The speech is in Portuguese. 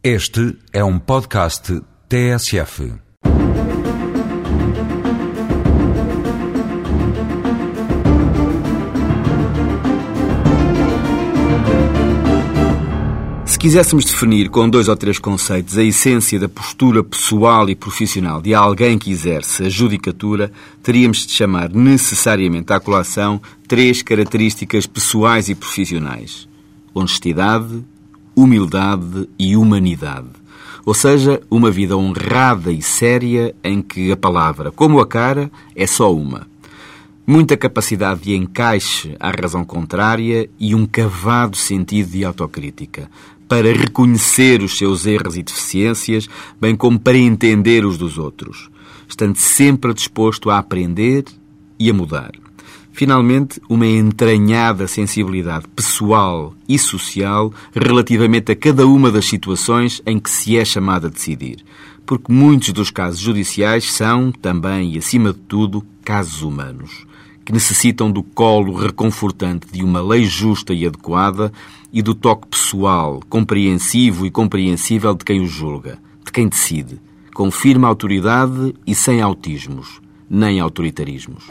Este é um podcast TSF. Se quiséssemos definir com dois ou três conceitos a essência da postura pessoal e profissional de alguém que exerce a judicatura, teríamos de chamar necessariamente à colação três características pessoais e profissionais: honestidade, humildade e humanidade. Ou seja, uma vida honrada e séria em que a palavra, como a cara, é só uma. Muita capacidade de encaixe à razão contrária e um cavado sentido de autocrítica, para reconhecer os seus erros e deficiências, bem como para entender os dos outros, estando sempre disposto a aprender e a mudar. Finalmente, uma entranhada sensibilidade pessoal e social relativamente a cada uma das situações em que se é chamado a decidir, porque muitos dos casos judiciais são, também e acima de tudo, casos humanos, que necessitam do colo reconfortante de uma lei justa e adequada e do toque pessoal, compreensivo e compreensível de quem o julga, de quem decide, com firme autoridade e sem autismos, nem autoritarismos.